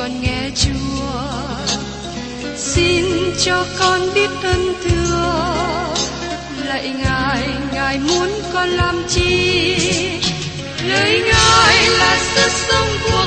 con nghe chúa. Xin cho con biết ơn thưa. Lạy ngài ngài muốn con làm chi? Lời ngài là sức sống của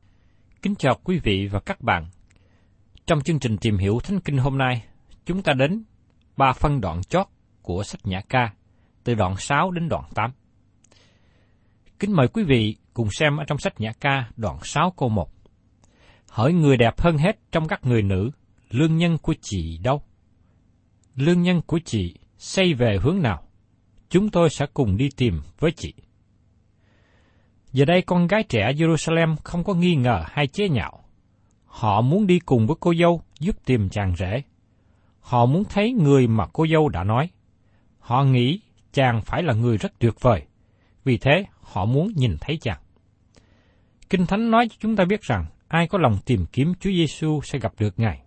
Kính chào quý vị và các bạn. Trong chương trình tìm hiểu Thánh Kinh hôm nay, chúng ta đến ba phân đoạn chót của sách Nhã Ca, từ đoạn 6 đến đoạn 8. Kính mời quý vị cùng xem ở trong sách Nhã Ca đoạn 6 câu 1. Hỏi người đẹp hơn hết trong các người nữ, lương nhân của chị đâu? Lương nhân của chị xây về hướng nào? Chúng tôi sẽ cùng đi tìm với chị. Giờ đây con gái trẻ Jerusalem không có nghi ngờ hay chế nhạo. Họ muốn đi cùng với cô dâu giúp tìm chàng rể. Họ muốn thấy người mà cô dâu đã nói. Họ nghĩ chàng phải là người rất tuyệt vời. Vì thế, họ muốn nhìn thấy chàng. Kinh Thánh nói cho chúng ta biết rằng ai có lòng tìm kiếm Chúa Giêsu sẽ gặp được Ngài.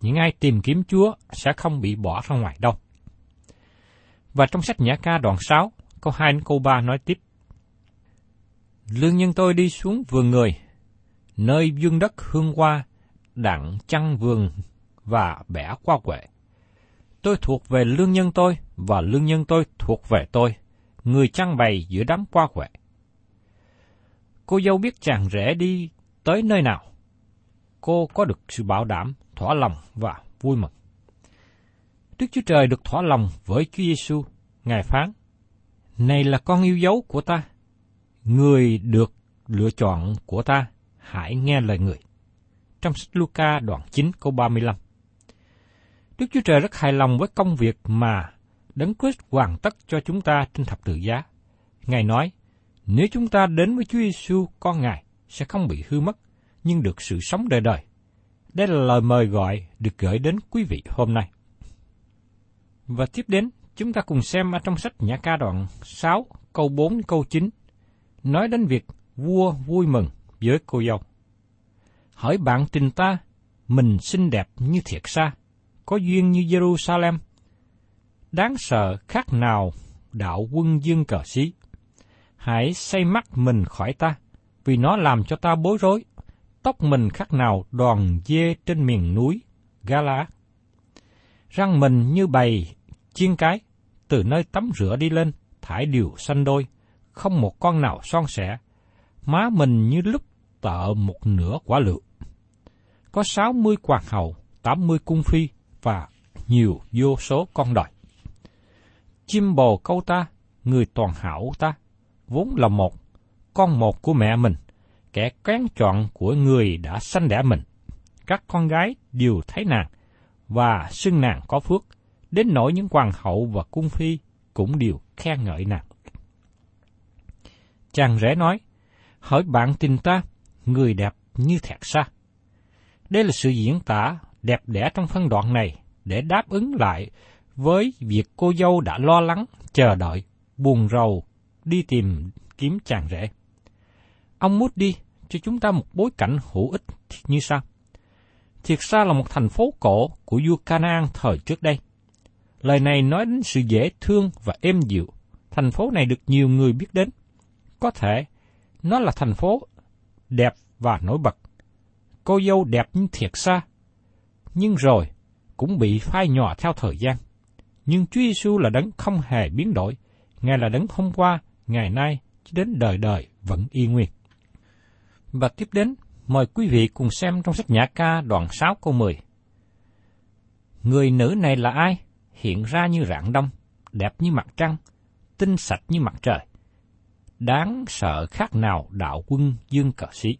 Những ai tìm kiếm Chúa sẽ không bị bỏ ra ngoài đâu. Và trong sách Nhã ca đoạn 6, câu 2 đến câu 3 nói tiếp. Lương nhân tôi đi xuống vườn người, nơi dương đất hương hoa, đặng chăn vườn và bẻ qua quệ. Tôi thuộc về lương nhân tôi, và lương nhân tôi thuộc về tôi, người chăn bày giữa đám qua quệ. Cô dâu biết chàng rể đi tới nơi nào. Cô có được sự bảo đảm, thỏa lòng và vui mừng. Đức Chúa Trời được thỏa lòng với Chúa Giêsu, Ngài phán: "Này là con yêu dấu của ta, người được lựa chọn của ta, hãy nghe lời người." Trong sách Luca đoạn 9 câu 35. Đức Chúa Trời rất hài lòng với công việc mà Đấng Christ hoàn tất cho chúng ta trên thập tự giá. Ngài nói, nếu chúng ta đến với Chúa Giêsu con Ngài sẽ không bị hư mất, nhưng được sự sống đời đời. Đây là lời mời gọi được gửi đến quý vị hôm nay. Và tiếp đến, chúng ta cùng xem ở trong sách Nhã ca đoạn 6, câu 4 câu 9, nói đến việc vua vui mừng với cô dâu. Hỏi bạn tình ta, mình xinh đẹp như thiệt xa, có duyên như Jerusalem. Đáng sợ khác nào đạo quân dương cờ xí. Hãy say mắt mình khỏi ta, vì nó làm cho ta bối rối. Tóc mình khác nào đoàn dê trên miền núi, Gala. Răng mình như bầy, chiên cái, từ nơi tắm rửa đi lên, thải điều xanh đôi, không một con nào son sẻ. Má mình như lúc tợ một nửa quả lựu. Có sáu mươi hoàng hậu, tám mươi cung phi và nhiều vô số con đòi. Chim bồ câu ta, người toàn hảo ta, vốn là một, con một của mẹ mình, kẻ kén chọn của người đã sanh đẻ mình. các con gái đều thấy nàng, và xưng nàng có phước, đến nỗi những hoàng hậu và cung phi cũng đều khen ngợi nàng. Chàng rể nói, hỏi bạn tình ta, người đẹp như thẹt xa. Đây là sự diễn tả đẹp đẽ trong phân đoạn này để đáp ứng lại với việc cô dâu đã lo lắng, chờ đợi, buồn rầu, đi tìm kiếm chàng rể. Ông mút đi cho chúng ta một bối cảnh hữu ích như sau. Thiệt ra là một thành phố cổ của vua Canaan thời trước đây. Lời này nói đến sự dễ thương và êm dịu. Thành phố này được nhiều người biết đến. Có thể, nó là thành phố đẹp và nổi bật. Cô dâu đẹp như thiệt xa. Nhưng rồi, cũng bị phai nhòa theo thời gian. Nhưng Chúa Giêsu là đấng không hề biến đổi. Ngài là đấng hôm qua, ngày nay, đến đời đời vẫn y nguyên. Và tiếp đến, mời quý vị cùng xem trong sách Nhã ca đoạn 6 câu 10. Người nữ này là ai? Hiện ra như rạng đông, đẹp như mặt trăng, tinh sạch như mặt trời. Đáng sợ khác nào đạo quân dương cờ sĩ.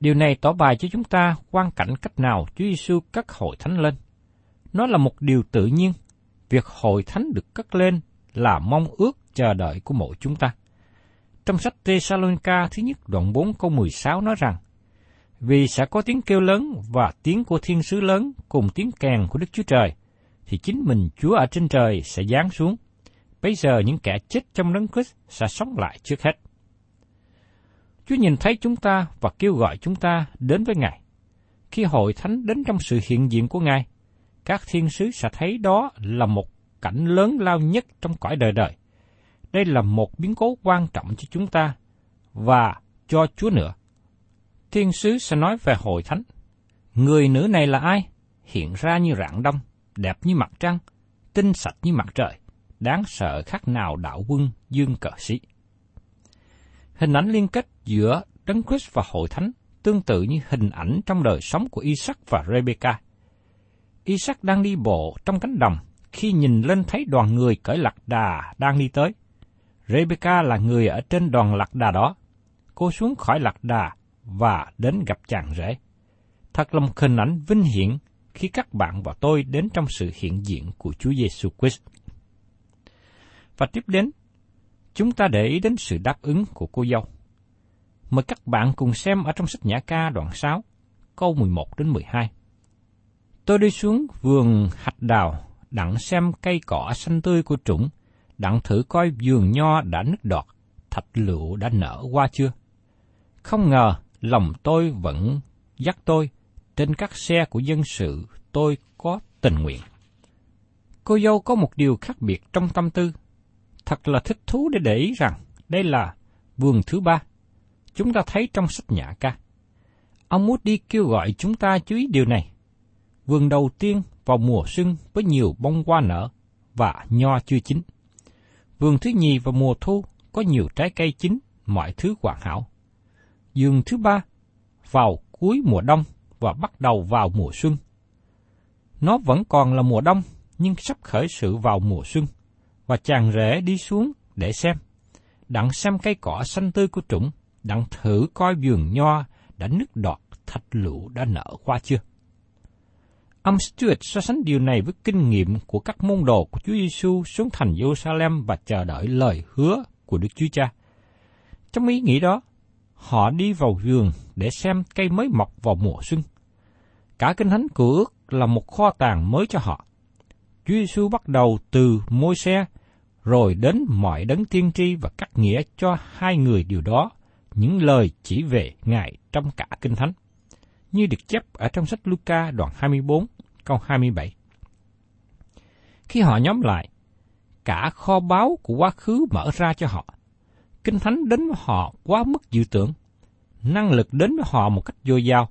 Điều này tỏ bài cho chúng ta quan cảnh cách nào Chúa Giêsu cất hội thánh lên. Nó là một điều tự nhiên. Việc hội thánh được cất lên là mong ước chờ đợi của mỗi chúng ta. Trong sách Thessalonica thứ nhất đoạn 4 câu 16 nói rằng, Vì sẽ có tiếng kêu lớn và tiếng của thiên sứ lớn cùng tiếng kèn của Đức Chúa Trời, thì chính mình Chúa ở trên trời sẽ giáng xuống. Bây giờ những kẻ chết trong đấng Christ sẽ sống lại trước hết. Chúa nhìn thấy chúng ta và kêu gọi chúng ta đến với Ngài. Khi hội thánh đến trong sự hiện diện của Ngài, các thiên sứ sẽ thấy đó là một cảnh lớn lao nhất trong cõi đời đời. Đây là một biến cố quan trọng cho chúng ta và cho Chúa nữa. Thiên sứ sẽ nói về hội thánh. Người nữ này là ai? Hiện ra như rạng đông, đẹp như mặt trăng, tinh sạch như mặt trời, đáng sợ khác nào đạo quân, dương cờ sĩ. Hình ảnh liên kết giữa Đấng Christ và hội thánh tương tự như hình ảnh trong đời sống của Isaac và Rebecca. Isaac đang đi bộ trong cánh đồng khi nhìn lên thấy đoàn người cởi lạc đà đang đi tới. Rebecca là người ở trên đoàn lạc đà đó. Cô xuống khỏi lạc đà và đến gặp chàng rể. Thật là một hình ảnh vinh hiển khi các bạn và tôi đến trong sự hiện diện của Chúa Giêsu Christ. Và tiếp đến, chúng ta để ý đến sự đáp ứng của cô dâu. Mời các bạn cùng xem ở trong sách Nhã ca đoạn 6, câu 11 đến 12. Tôi đi xuống vườn hạch đào, đặng xem cây cỏ xanh tươi của trũng, đặng thử coi vườn nho đã nứt đọt, thạch lựu đã nở qua chưa. Không ngờ lòng tôi vẫn dắt tôi, trên các xe của dân sự tôi có tình nguyện. Cô dâu có một điều khác biệt trong tâm tư. Thật là thích thú để để ý rằng đây là vườn thứ ba. Chúng ta thấy trong sách nhã ca. Ông muốn đi kêu gọi chúng ta chú ý điều này. Vườn đầu tiên vào mùa xuân với nhiều bông hoa nở và nho chưa chín. Vườn thứ nhì vào mùa thu có nhiều trái cây chín, mọi thứ hoàn hảo. Vườn thứ ba vào cuối mùa đông và bắt đầu vào mùa xuân. Nó vẫn còn là mùa đông, nhưng sắp khởi sự vào mùa xuân, và chàng rể đi xuống để xem. Đặng xem cây cỏ xanh tươi của trũng, đặng thử coi vườn nho đã nứt đọt, thạch lựu đã nở qua chưa. Ông Stuart so sánh điều này với kinh nghiệm của các môn đồ của Chúa Giêsu xuống thành Jerusalem và chờ đợi lời hứa của Đức Chúa Cha. Trong ý nghĩ đó, họ đi vào vườn để xem cây mới mọc vào mùa xuân. Cả kinh thánh của ước là một kho tàng mới cho họ. Chúa Giêsu bắt đầu từ môi xe, rồi đến mọi đấng tiên tri và cắt nghĩa cho hai người điều đó, những lời chỉ về Ngài trong cả kinh thánh. Như được chép ở trong sách Luca đoạn 24, câu 27. Khi họ nhóm lại, cả kho báu của quá khứ mở ra cho họ. Kinh Thánh đến với họ quá mức dự tưởng. Năng lực đến với họ một cách dồi dào.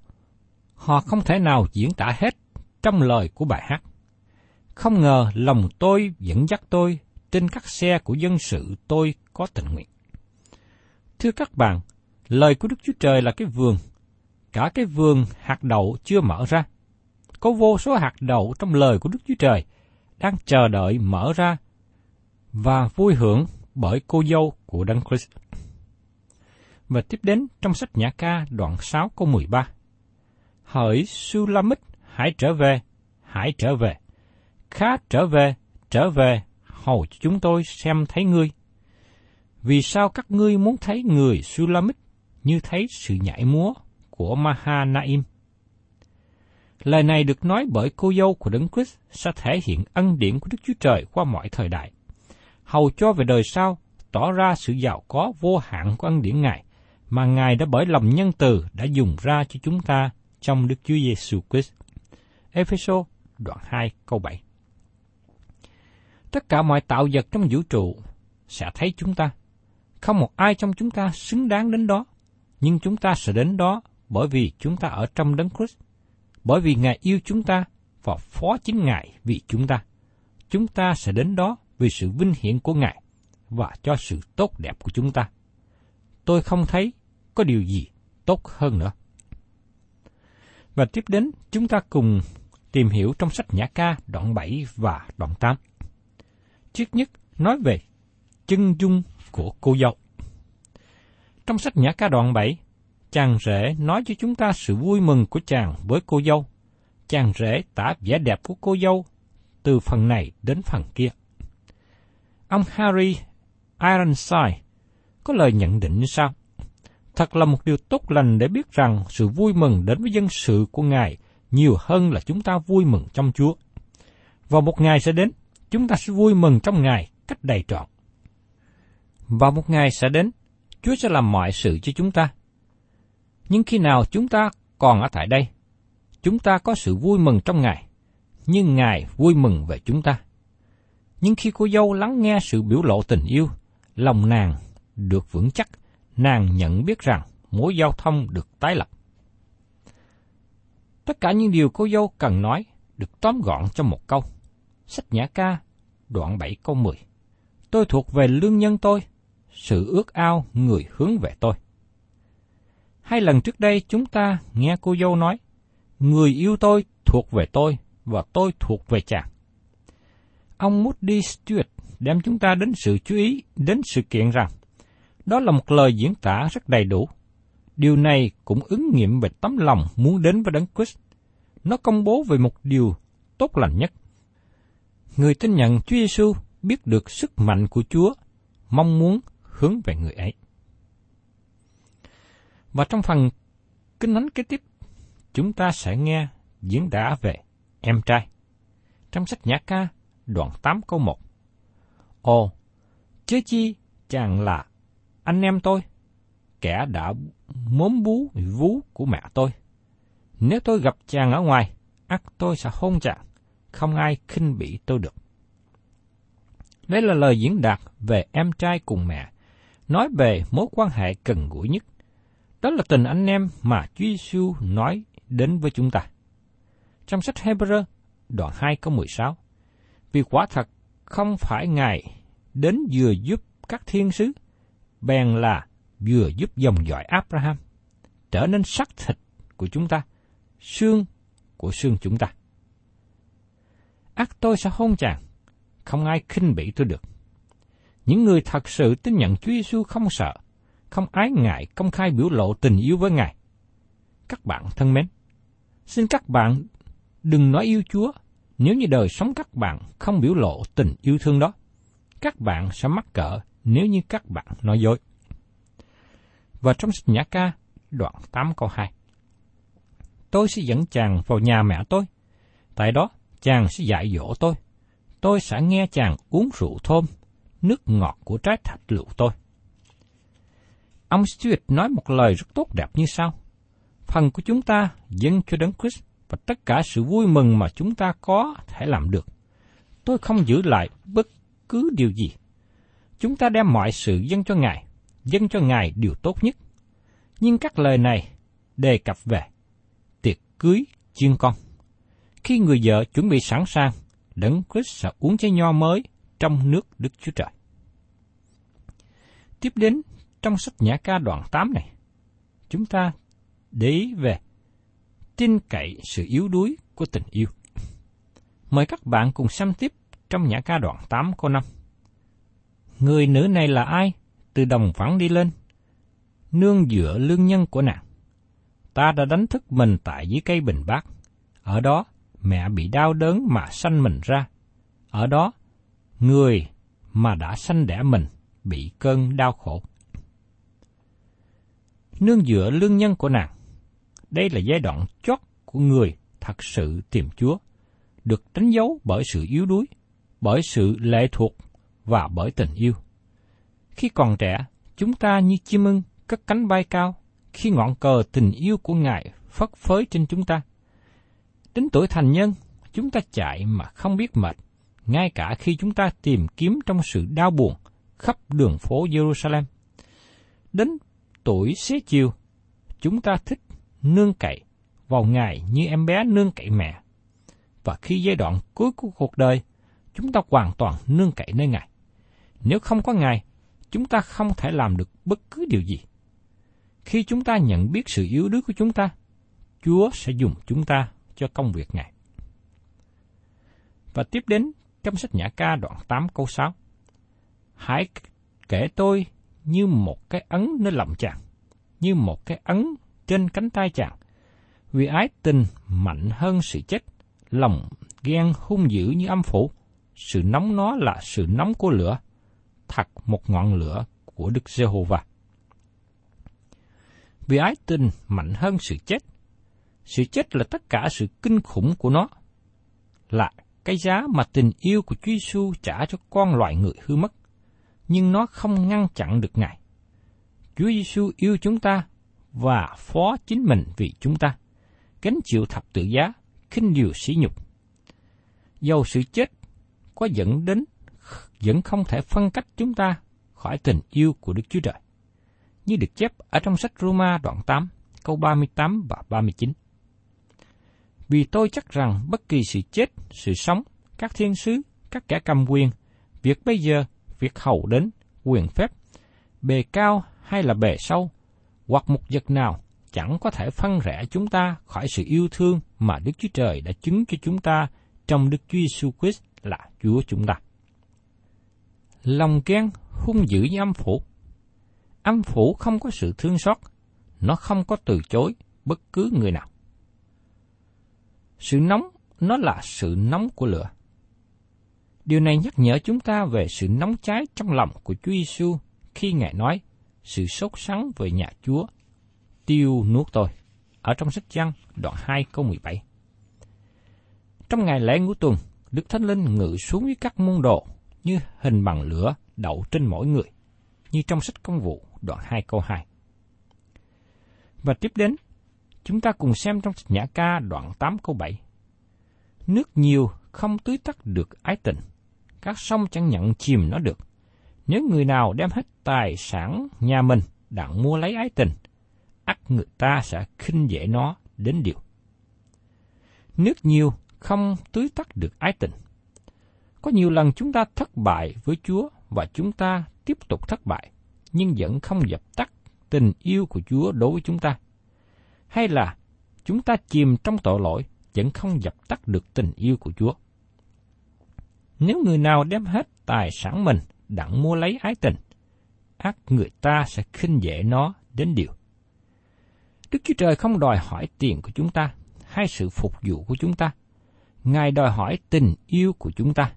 Họ không thể nào diễn tả hết trong lời của bài hát. Không ngờ lòng tôi dẫn dắt tôi trên các xe của dân sự tôi có tình nguyện. Thưa các bạn, lời của Đức Chúa Trời là cái vườn. Cả cái vườn hạt đậu chưa mở ra có vô số hạt đậu trong lời của Đức Chúa Trời đang chờ đợi mở ra và vui hưởng bởi cô dâu của Đấng Christ. Và tiếp đến trong sách Nhã ca đoạn 6 câu 13. Hỡi Sulamit, hãy trở về, hãy trở về. Khá trở về, trở về, hầu cho chúng tôi xem thấy ngươi. Vì sao các ngươi muốn thấy người Sulamit như thấy sự nhảy múa của Mahanaim? Lời này được nói bởi cô dâu của Đấng Christ sẽ thể hiện ân điển của Đức Chúa Trời qua mọi thời đại, hầu cho về đời sau tỏ ra sự giàu có vô hạn của ân điển Ngài mà Ngài đã bởi lòng nhân từ đã dùng ra cho chúng ta trong Đức Chúa Giêsu Christ. Ephesos đoạn 2 câu 7 Tất cả mọi tạo vật trong vũ trụ sẽ thấy chúng ta. Không một ai trong chúng ta xứng đáng đến đó, nhưng chúng ta sẽ đến đó bởi vì chúng ta ở trong đấng Christ, bởi vì Ngài yêu chúng ta và phó chính Ngài vì chúng ta. Chúng ta sẽ đến đó vì sự vinh hiển của Ngài và cho sự tốt đẹp của chúng ta. Tôi không thấy có điều gì tốt hơn nữa. Và tiếp đến, chúng ta cùng tìm hiểu trong sách Nhã ca đoạn 7 và đoạn 8. Trước nhất, nói về chân dung của cô dâu. Trong sách Nhã ca đoạn 7, chàng rể nói cho chúng ta sự vui mừng của chàng với cô dâu. Chàng rể tả vẻ đẹp của cô dâu từ phần này đến phần kia. Ông Harry Ironside có lời nhận định như sau. Thật là một điều tốt lành để biết rằng sự vui mừng đến với dân sự của Ngài nhiều hơn là chúng ta vui mừng trong Chúa. Vào một ngày sẽ đến, chúng ta sẽ vui mừng trong Ngài cách đầy trọn. và một ngày sẽ đến, Chúa sẽ làm mọi sự cho chúng ta. Nhưng khi nào chúng ta còn ở tại đây, chúng ta có sự vui mừng trong Ngài, nhưng Ngài vui mừng về chúng ta. Nhưng khi cô dâu lắng nghe sự biểu lộ tình yêu, lòng nàng được vững chắc, nàng nhận biết rằng mối giao thông được tái lập. Tất cả những điều cô dâu cần nói được tóm gọn trong một câu. Sách Nhã Ca, đoạn 7 câu 10. Tôi thuộc về lương nhân tôi, sự ước ao người hướng về tôi. Hai lần trước đây chúng ta nghe cô dâu nói, người yêu tôi thuộc về tôi và tôi thuộc về chàng. Ông Moody Stewart đem chúng ta đến sự chú ý đến sự kiện rằng đó là một lời diễn tả rất đầy đủ. Điều này cũng ứng nghiệm về tấm lòng muốn đến với Đấng Christ. Nó công bố về một điều tốt lành nhất. Người tin nhận Chúa Giêsu biết được sức mạnh của Chúa, mong muốn hướng về người ấy. Và trong phần kinh thánh kế tiếp, chúng ta sẽ nghe diễn đã về em trai. Trong sách Nhã ca, đoạn 8 câu 1. Ồ, chớ chi chàng là anh em tôi, kẻ đã mốm bú vú của mẹ tôi. Nếu tôi gặp chàng ở ngoài, ắt tôi sẽ hôn chàng, không ai khinh bỉ tôi được. Đây là lời diễn đạt về em trai cùng mẹ, nói về mối quan hệ gần gũi nhất. Đó là tình anh em mà Chúa Giêsu nói đến với chúng ta. Trong sách Hebrew, đoạn 2 câu 16, Vì quả thật không phải Ngài đến vừa giúp các thiên sứ, bèn là vừa giúp dòng dõi Abraham trở nên sắc thịt của chúng ta, xương của xương chúng ta. Ác tôi sẽ hôn chàng, không ai khinh bỉ tôi được. Những người thật sự tin nhận Chúa Giêsu không sợ, không ái ngại công khai biểu lộ tình yêu với Ngài. Các bạn thân mến, xin các bạn đừng nói yêu Chúa nếu như đời sống các bạn không biểu lộ tình yêu thương đó. Các bạn sẽ mắc cỡ nếu như các bạn nói dối. Và trong sách Nhã ca, đoạn 8 câu 2. Tôi sẽ dẫn chàng vào nhà mẹ tôi. Tại đó, chàng sẽ dạy dỗ tôi. Tôi sẽ nghe chàng uống rượu thơm, nước ngọt của trái thạch lựu tôi. Ông Stuart nói một lời rất tốt đẹp như sau. Phần của chúng ta dâng cho Đấng Christ và tất cả sự vui mừng mà chúng ta có thể làm được. Tôi không giữ lại bất cứ điều gì. Chúng ta đem mọi sự dâng cho Ngài, dâng cho Ngài điều tốt nhất. Nhưng các lời này đề cập về tiệc cưới chiên con. Khi người vợ chuẩn bị sẵn sàng, Đấng Christ sẽ uống chai nho mới trong nước Đức Chúa Trời. Tiếp đến, trong sách Nhã ca đoạn 8 này, chúng ta để ý về tin cậy sự yếu đuối của tình yêu. Mời các bạn cùng xem tiếp trong Nhã ca đoạn 8 câu 5. Người nữ này là ai? Từ đồng vắng đi lên. Nương dựa lương nhân của nàng. ta đã đánh thức mình tại dưới cây bình bát. Ở đó, mẹ bị đau đớn mà sanh mình ra. Ở đó, người mà đã sanh đẻ mình bị cơn đau khổ. Nương dựa lương nhân của nàng. Đây là giai đoạn chót của người thật sự tìm Chúa, được đánh dấu bởi sự yếu đuối, bởi sự lệ thuộc và bởi tình yêu. Khi còn trẻ, chúng ta như chim ưng cất cánh bay cao, khi ngọn cờ tình yêu của Ngài phất phới trên chúng ta. Đến tuổi thành nhân, chúng ta chạy mà không biết mệt, ngay cả khi chúng ta tìm kiếm trong sự đau buồn khắp đường phố Jerusalem. Đến tuổi xế chiều, chúng ta thích nương cậy vào Ngài như em bé nương cậy mẹ. Và khi giai đoạn cuối của cuộc đời, chúng ta hoàn toàn nương cậy nơi Ngài. Nếu không có Ngài, chúng ta không thể làm được bất cứ điều gì. Khi chúng ta nhận biết sự yếu đuối của chúng ta, Chúa sẽ dùng chúng ta cho công việc Ngài. Và tiếp đến trong sách Nhã ca đoạn 8 câu 6. Hãy kể tôi như một cái ấn nơi lòng chàng, như một cái ấn trên cánh tay chàng. Vì ái tình mạnh hơn sự chết, lòng ghen hung dữ như âm phủ, sự nóng nó là sự nóng của lửa, thật một ngọn lửa của Đức Giê-hô-va. Vì ái tình mạnh hơn sự chết. Sự chết là tất cả sự kinh khủng của nó, là cái giá mà tình yêu của Chúa Giêsu trả cho con loài người hư mất, nhưng nó không ngăn chặn được Ngài. Chúa Giêsu yêu chúng ta và phó chính mình vì chúng ta, gánh chịu thập tự giá, khinh điều sỉ nhục. Dầu sự chết có dẫn đến vẫn không thể phân cách chúng ta khỏi tình yêu của Đức Chúa Trời. Như được chép ở trong sách Roma đoạn 8, câu 38 và 39. Vì tôi chắc rằng bất kỳ sự chết, sự sống, các thiên sứ, các kẻ cầm quyền, việc bây giờ, việc hầu đến, quyền phép, bề cao hay là bề sâu, hoặc một vật nào chẳng có thể phân rẽ chúng ta khỏi sự yêu thương mà Đức Chúa Trời đã chứng cho chúng ta trong Đức Chúa Giêsu Christ là Chúa chúng ta. Lòng ghen hung dữ như âm phủ. Âm phủ không có sự thương xót, nó không có từ chối bất cứ người nào. Sự nóng, nó là sự nóng của lửa. Điều này nhắc nhở chúng ta về sự nóng cháy trong lòng của Chúa Giêsu khi Ngài nói sự sốt sắng về nhà Chúa, tiêu nuốt tôi, ở trong sách Giăng đoạn 2 câu 17. Trong ngày lễ ngũ tuần, Đức Thánh Linh ngự xuống với các môn đồ như hình bằng lửa đậu trên mỗi người, như trong sách công vụ đoạn 2 câu 2. Và tiếp đến, chúng ta cùng xem trong sách Nhã ca đoạn 8 câu 7. Nước nhiều không tưới tắt được ái tình, các sông chẳng nhận chìm nó được. Nếu người nào đem hết tài sản nhà mình đặng mua lấy ái tình, ắt người ta sẽ khinh dễ nó đến điều. Nước nhiều không tưới tắt được ái tình. Có nhiều lần chúng ta thất bại với Chúa và chúng ta tiếp tục thất bại, nhưng vẫn không dập tắt tình yêu của Chúa đối với chúng ta. Hay là chúng ta chìm trong tội lỗi, vẫn không dập tắt được tình yêu của Chúa. Nếu người nào đem hết tài sản mình đặng mua lấy ái tình, ác người ta sẽ khinh dễ nó đến điều. Đức Chúa Trời không đòi hỏi tiền của chúng ta hay sự phục vụ của chúng ta. Ngài đòi hỏi tình yêu của chúng ta.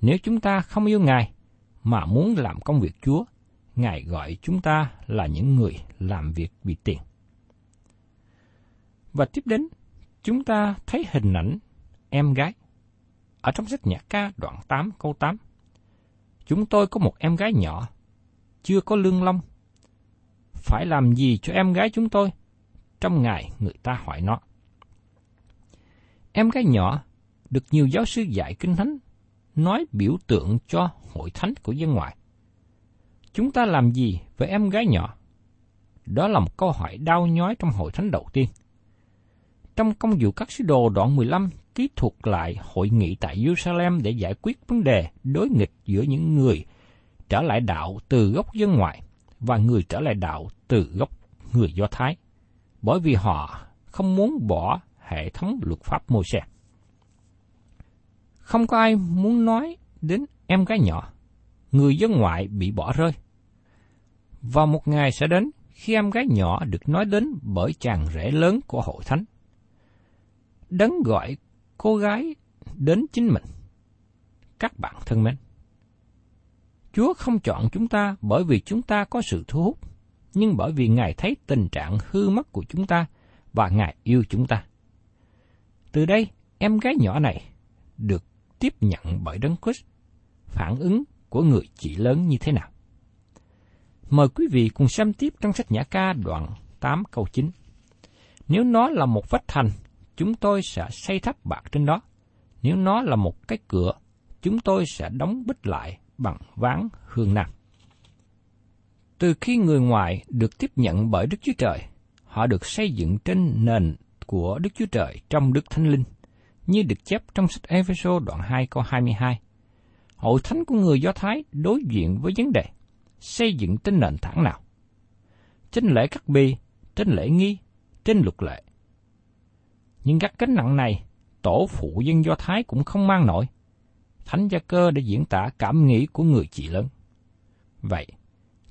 Nếu chúng ta không yêu Ngài mà muốn làm công việc Chúa, Ngài gọi chúng ta là những người làm việc vì tiền. Và tiếp đến, chúng ta thấy hình ảnh em gái. Ở trong sách nhạc ca đoạn 8 câu 8. Chúng tôi có một em gái nhỏ, chưa có lương long. Phải làm gì cho em gái chúng tôi? Trong ngày người ta hỏi nó. Em gái nhỏ được nhiều giáo sư dạy kinh thánh nói biểu tượng cho hội thánh của dân ngoại. Chúng ta làm gì với em gái nhỏ? Đó là một câu hỏi đau nhói trong hội thánh đầu tiên. Trong công vụ các sứ đồ đoạn 15 ký thuật lại hội nghị tại Jerusalem để giải quyết vấn đề đối nghịch giữa những người trở lại đạo từ gốc dân ngoại và người trở lại đạo từ gốc người Do Thái, bởi vì họ không muốn bỏ hệ thống luật pháp môi xe. Không có ai muốn nói đến em gái nhỏ, người dân ngoại bị bỏ rơi. Và một ngày sẽ đến khi em gái nhỏ được nói đến bởi chàng rể lớn của hội thánh. Đấng gọi cô gái đến chính mình. Các bạn thân mến, Chúa không chọn chúng ta bởi vì chúng ta có sự thu hút, nhưng bởi vì Ngài thấy tình trạng hư mất của chúng ta và Ngài yêu chúng ta. Từ đây, em gái nhỏ này được tiếp nhận bởi Đấng Christ, phản ứng của người chị lớn như thế nào? Mời quý vị cùng xem tiếp trong sách Nhã Ca đoạn 8 câu 9. Nếu nó là một vách thành, chúng tôi sẽ xây tháp bạc trên đó. Nếu nó là một cái cửa, chúng tôi sẽ đóng bích lại bằng ván hương nam. Từ khi người ngoài được tiếp nhận bởi Đức Chúa Trời, họ được xây dựng trên nền của Đức Chúa Trời trong Đức Thánh Linh, như được chép trong sách Ephesos đoạn 2 câu 22. Hội thánh của người Do Thái đối diện với vấn đề xây dựng trên nền tảng nào? Trên lễ cắt bi trên lễ nghi, trên luật lệ. Nhưng các gánh nặng này, tổ phụ dân Do Thái cũng không mang nổi. Thánh Gia Cơ đã diễn tả cảm nghĩ của người chị lớn. Vậy,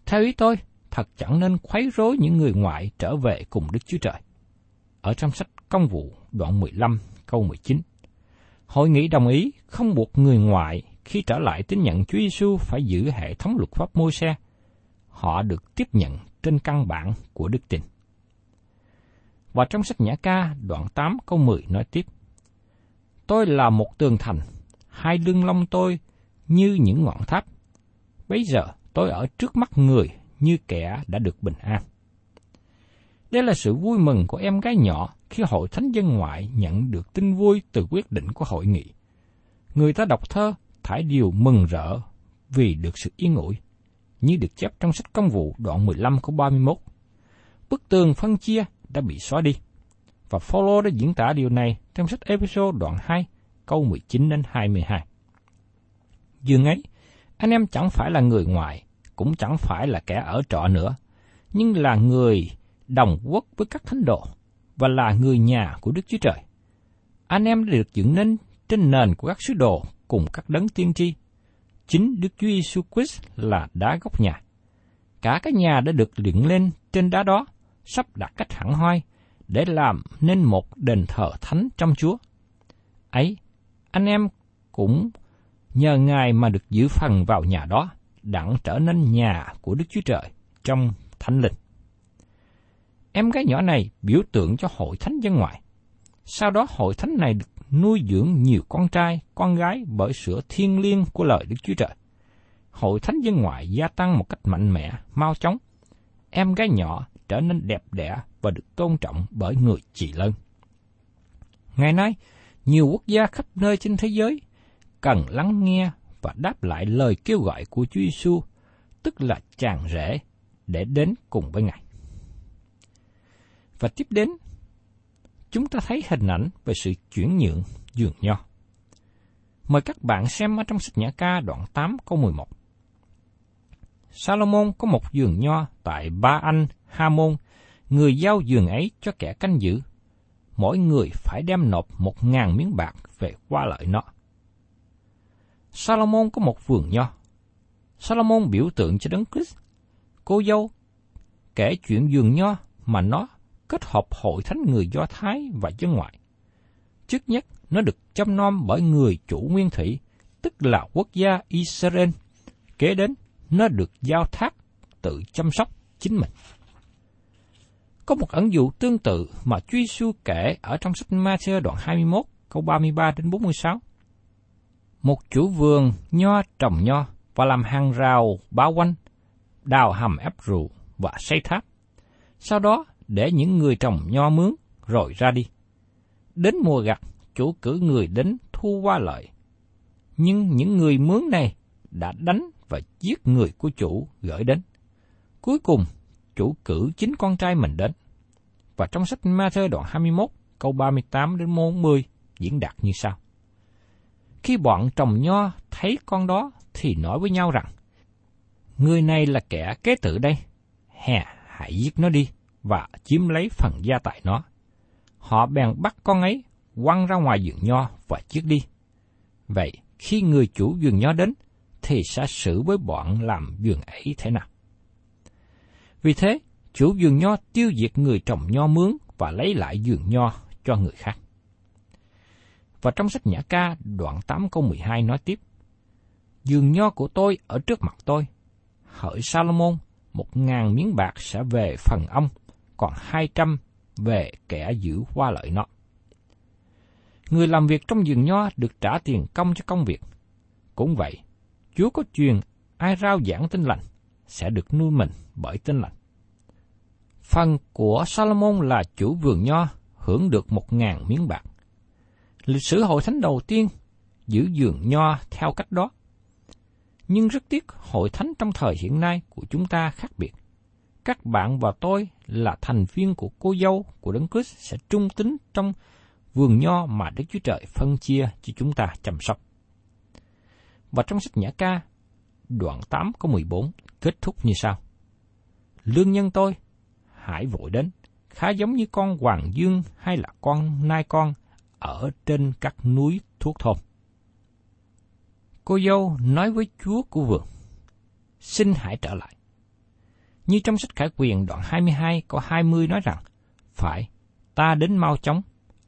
theo ý tôi, thật chẳng nên khuấy rối những người ngoại trở về cùng Đức Chúa Trời. Ở trong sách Công vụ đoạn 15 câu 19, Hội nghị đồng ý không buộc người ngoại khi trở lại tín nhận Chúa Giêsu phải giữ hệ thống luật pháp môi xe. Họ được tiếp nhận trên căn bản của đức tin. Và trong sách Nhã Ca đoạn 8 câu 10 nói tiếp, Tôi là một tường thành, hai lưng lông tôi như những ngọn tháp. Bây giờ tôi ở trước mắt người như kẻ đã được bình an. Đây là sự vui mừng của em gái nhỏ khi hội thánh dân ngoại nhận được tin vui từ quyết định của hội nghị. Người ta đọc thơ thải điều mừng rỡ vì được sự yên ủi, như được chép trong sách công vụ đoạn 15 câu 31. Bức tường phân chia đã bị xóa đi, và Phaolô đã diễn tả điều này trong sách Ephesos đoạn 2 câu 19 đến 22. Dường ấy, anh em chẳng phải là người ngoại, cũng chẳng phải là kẻ ở trọ nữa, nhưng là người đồng quốc với các thánh đồ và là người nhà của Đức Chúa Trời. Anh em đã được dựng nên trên nền của các sứ đồ cùng các đấng tiên tri. Chính Đức Chúa Giêsu Christ là đá gốc nhà. Cả cái nhà đã được dựng lên trên đá đó, sắp đặt cách hẳn hoi, để làm nên một đền thờ thánh trong Chúa. Ấy, anh em cũng nhờ Ngài mà được giữ phần vào nhà đó, đặng trở nên nhà của Đức Chúa Trời trong thánh linh. Em gái nhỏ này biểu tượng cho hội thánh dân ngoại. Sau đó hội thánh này được nuôi dưỡng nhiều con trai, con gái bởi sữa thiên liêng của lời Đức Chúa Trời. Hội thánh dân ngoại gia tăng một cách mạnh mẽ, mau chóng. Em gái nhỏ trở nên đẹp đẽ và được tôn trọng bởi người chị lớn. Ngày nay, nhiều quốc gia khắp nơi trên thế giới cần lắng nghe và đáp lại lời kêu gọi của Chúa Giêsu, tức là chàng rể để đến cùng với Ngài. Và tiếp đến chúng ta thấy hình ảnh về sự chuyển nhượng dường nho. Mời các bạn xem ở trong sách Nhã Ca đoạn 8 câu 11. Salomon có một vườn nho tại Ba Anh, Ha Môn, người giao giường ấy cho kẻ canh giữ. Mỗi người phải đem nộp một ngàn miếng bạc về qua lợi nó. Salomon có một vườn nho. Salomon biểu tượng cho Đấng Christ. Cô dâu kể chuyện vườn nho mà nó kết hợp hội thánh người Do Thái và dân ngoại. Trước nhất, nó được chăm nom bởi người chủ nguyên thủy, tức là quốc gia Israel. Kế đến, nó được giao thác tự chăm sóc chính mình. Có một ẩn dụ tương tự mà Chúa Giêsu kể ở trong sách Matthew đoạn 21, câu 33 đến 46. Một chủ vườn nho trồng nho và làm hàng rào bao quanh, đào hầm ép rượu và xây tháp. Sau đó để những người trồng nho mướn rồi ra đi. Đến mùa gặt, chủ cử người đến thu qua lợi. Nhưng những người mướn này đã đánh và giết người của chủ gửi đến. Cuối cùng, chủ cử chính con trai mình đến. Và trong sách Matthew đoạn 21, câu 38 đến 40 diễn đạt như sau. Khi bọn trồng nho thấy con đó thì nói với nhau rằng, Người này là kẻ kế tử đây, hè, hãy giết nó đi và chiếm lấy phần gia tài nó. Họ bèn bắt con ấy, quăng ra ngoài vườn nho và chiếc đi. Vậy, khi người chủ vườn nho đến, thì sẽ xử với bọn làm vườn ấy thế nào? Vì thế, chủ vườn nho tiêu diệt người trồng nho mướn và lấy lại vườn nho cho người khác. Và trong sách Nhã ca đoạn 8 câu 12 nói tiếp, Vườn nho của tôi ở trước mặt tôi, hỡi Salomon, một ngàn miếng bạc sẽ về phần ông, còn hai trăm về kẻ giữ hoa lợi nó. Người làm việc trong vườn nho được trả tiền công cho công việc. Cũng vậy, Chúa có truyền ai rao giảng tin lành sẽ được nuôi mình bởi tinh lành. Phần của Salomon là chủ vườn nho hưởng được một ngàn miếng bạc. Lịch sử hội thánh đầu tiên giữ vườn nho theo cách đó. Nhưng rất tiếc hội thánh trong thời hiện nay của chúng ta khác biệt. Các bạn và tôi là thành viên của cô dâu của Đấng Christ sẽ trung tín trong vườn nho mà Đức Chúa Trời phân chia cho chúng ta chăm sóc. Và trong sách Nhã ca, đoạn 8 có 14 kết thúc như sau. Lương nhân tôi, hãy vội đến, khá giống như con hoàng dương hay là con nai con ở trên các núi thuốc thôn. Cô dâu nói với chúa của vườn, xin hãy trở lại. Như trong sách Khải Quyền đoạn 22 có 20 nói rằng, phải, ta đến mau chóng,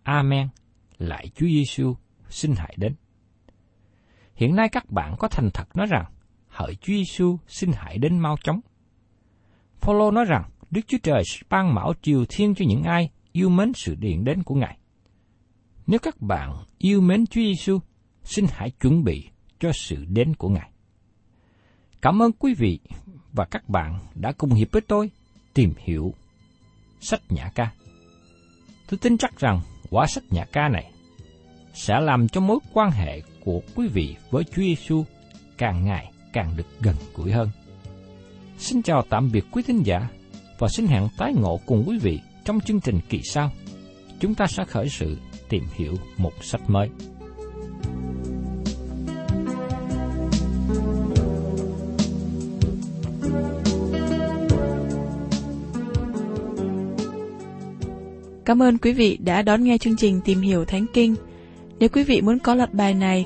Amen, lại Chúa Giêsu xin hãy đến. Hiện nay các bạn có thành thật nói rằng, hỡi Chúa Giêsu xin hãy đến mau chóng. Phaolô nói rằng Đức Chúa Trời ban mão triều thiên cho những ai yêu mến sự điện đến của Ngài. Nếu các bạn yêu mến Chúa Giêsu, xin hãy chuẩn bị cho sự đến của Ngài. Cảm ơn quý vị và các bạn đã cùng hiệp với tôi tìm hiểu sách Nhã Ca. Tôi tin chắc rằng quả sách Nhã Ca này sẽ làm cho mối quan hệ của quý vị với Chúa Giêsu càng ngày càng được gần gũi hơn. Xin chào tạm biệt quý thính giả và xin hẹn tái ngộ cùng quý vị trong chương trình kỳ sau. Chúng ta sẽ khởi sự tìm hiểu một sách mới. Cảm ơn quý vị đã đón nghe chương trình Tìm hiểu Thánh Kinh. Nếu quý vị muốn có loạt bài này,